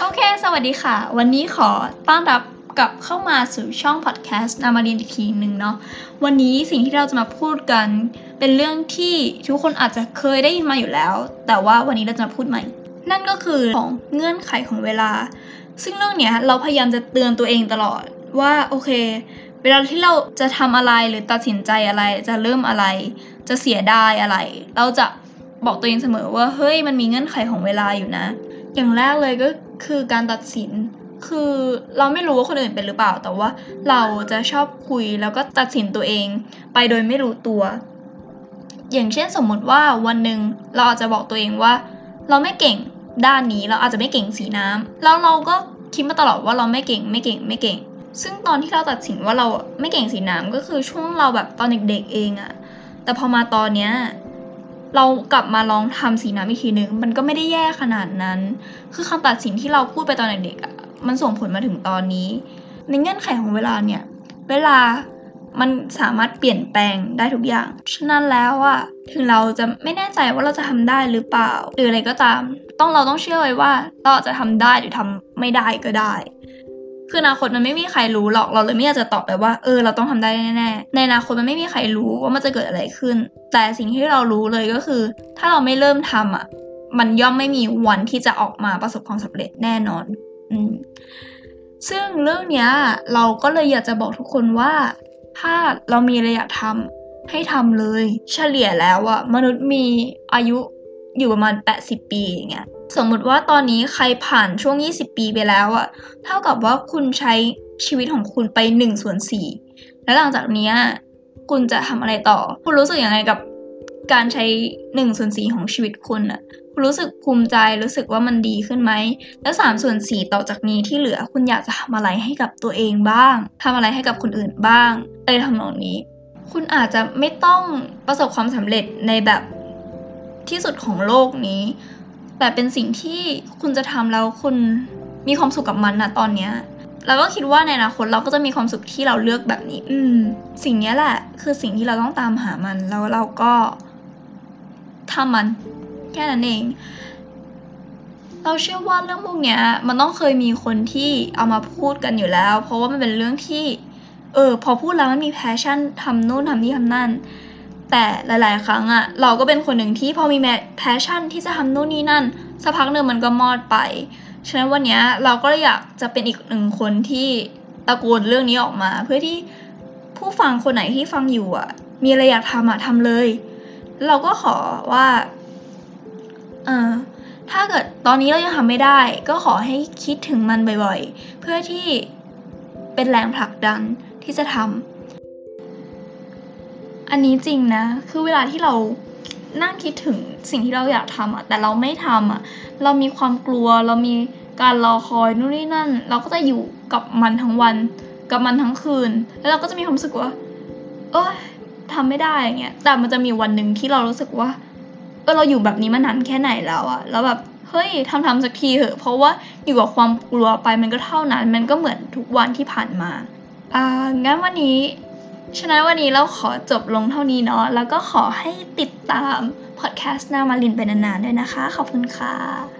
โอเค สวัสดีค่ะ วันนี้ขอต้อนรับกลับเข้ามาสู่ช่องพอดแคสต์นามาเรียนอีกทีหนึ่งเนาะ วันนี้สิ่งที่เราจะมาพูดกัน เป็นเรื่องที่ทุกคนอาจจะเคยได้ยินมาอยู่แล้ว แต่ว่าวันนี้เราจะมาพูดใหม่ นั่นก็คือของเงื่อนไขของเวลา ซึ่งเรื่องเนี้ยเราพยายามจะเตือนตัวเองตลอดว่าโอเค เวลาที่เราจะทำอะไรหรือตัดสินใจอะไร จะเริ่มอะไร จะเสียดายอะไร เราจะ บอกตัวเองเสมอว่าเฮ้ยมันมีเงื่อนไขของเวลาอยู่นะ อย่างแรกเลยก็คือการตัดสิน คือเราไม่รู้ว่าคนอื่นเป็นหรือเปล่า แต่ว่าเราจะชอบคุยแล้วก็ตัดสินตัวเอง ไปโดยไม่รู้ตัว อย่างเช่นสมมติว่าวันหนึ่งเราอาจจะบอกตัวเองว่า เราไม่เก่งด้านนี้เราอาจจะไม่เก่งสีน้ำแล้วเราก็คิดมาตลอดว่าเราไม่เก่งไม่เก่งไม่เก่ง ซึ่งตอนที่เราตัดสินว่าเราไม่เก่งสีน้ำก็คือช่วงเราแบบตอนเด็กๆเองอะแต่พอมาตอนเนี้ย เรากลับมาลองทำสีน้ำอีกทีนึง มันก็ไม่ได้แย่ขนาดนั้น คือคำตัดสินที่เราพูดไปตอนเด็กๆอะมันส่งผลมาถึงตอนนี้ ในเงื่อนไขของเวลาเนี่ย เวลามันสามารถเปลี่ยนแปลงได้ทุกอย่าง ฉะนั้นแล้วอะถึงเราจะไม่แน่ใจว่าเราจะทำได้หรือเปล่า หรืออะไรก็ตาม ต้องเราต้องเชื่อไว้ว่าเราจจะทำได้หรือทำไม่ได้ก็ได้ คืออนาคตมันไม่มีใครรู้หรอกเราเลยไม่อยากจะตอบไปว่า เออ เราต้องทำได้แน่ๆในอนาคตมันไม่มีใครรู้ว่ามันจะเกิดอะไรขึ้น แต่สิ่งที่เรารู้เลยก็คือ ถ้าเราไม่เริ่มทำอะ มันย่อมไม่มีวันที่จะออกมาประสบความสำเร็จแน่นอน อืมซึ่งเรื่องเนี้ย เราก็เลยอยากจะบอกทุกคนว่า ถ้าเรามีอะไรอยากทำให้ทำเลย เฉลี่ยแล้วอะมนุษย์มีอายุอยู่ประมาณ 80 ปีอย่างเงี้ย สมมุติว่าตอนนี้ใครผ่านช่วง 20 ปีไปแล้วอะเท่ากับว่าคุณใช้ชีวิตของคุณไป1ส่วน4แล้วหลังจากนี้คุณจะทำอะไรต่อ คุณรู้สึกยังไงกับการใช้1ส่วน4ของชีวิตคุณอะคุณรู้สึกภูมิใจรู้สึกว่ามันดีขึ้นไหม แล้ว3ส่วน4ต่อจากนี้ที่เหลือคุณอยากจะทำอะไรให้กับตัวเองบ้างทำอะไรให้กับคนอื่นบ้างอะไรทำนองนี้ คุณอาจจะไม่ต้องประสบความสำเร็จในแบบที่สุดของโลกนี้ แต่เป็นสิ่งที่คุณจะทำแล้วคุณมีความสุขกับมันนะตอนเนี้ยแล้วก็คิดว่าในอนาคตเราก็จะมีความสุขที่เราเลือกแบบนี้ อืม สิ่งนี้แหละ คือสิ่งที่เราต้องตามหามันแล้วเราก็ทำมัน แค่นั้นเอง เราเชื่อว่าเรื่องพวกเนี้ย มันต้องเคยมีคนที่เอามาพูดกันอยู่แล้ว เพราะว่ามันเป็นเรื่องที่ เออ พอพูดแล้วมันมีแพชชั่นทำนู่นทำนี่ทำนั่น แต่หลาย ๆ ครั้งอะเราก็เป็นคนหนึ่งที่พอมี passion ที่จะทำโน่นนี่นั่นสักพักหนึ่งมันก็มอดไป ฉะนั้นวันนี้เราก็อยากจะเป็นอีกหนึ่งคนที่ตะโกนเรื่องนี้ออกมา เพื่อที่ผู้ฟังคนไหนที่ฟังอยู่อะมีอะไรอยากทำอะทำเลย เราก็ขอว่าเออถ้าเกิดตอนนี้เรายังทำไม่ได้ ก็ขอให้คิดถึงมันบ่อย ๆ เพื่อที่เป็นแรงผลักดันที่จะทำ อันนี้จริงนะ คือเวลาที่เรานั่งคิดถึงสิ่งที่เราอยากทำอะแต่เราไม่ทำอะเรามีความกลัว เรามีการรอคอยนู่นนี่นั่น เราก็จะอยู่กับมันทั้งวัน กับมันทั้งคืน แล้วเราก็จะมีความรู้สึกว่า เอ้ยทำไม่ได้อย่างเงี้ย แต่มันจะมีวันหนึ่งที่เรารู้สึกว่า เออเราอยู่แบบนี้มานานแค่ไหนแล้วอะแล้วแบบเฮ้ยทำทำสักทีเถอะ เพราะว่าอยู่กับความกลัวไปมันก็เท่านั้น มันก็เหมือนทุกวันที่ผ่านมา อ่างั้นวันนี้ ฉะนั้นวันนี้เราขอจบลงเท่านี้เนาะแล้วก็ขอให้ติดตามพอดแคสต์หน้ามาลินไปนานๆด้วยนะคะ ขอบคุณค่ะ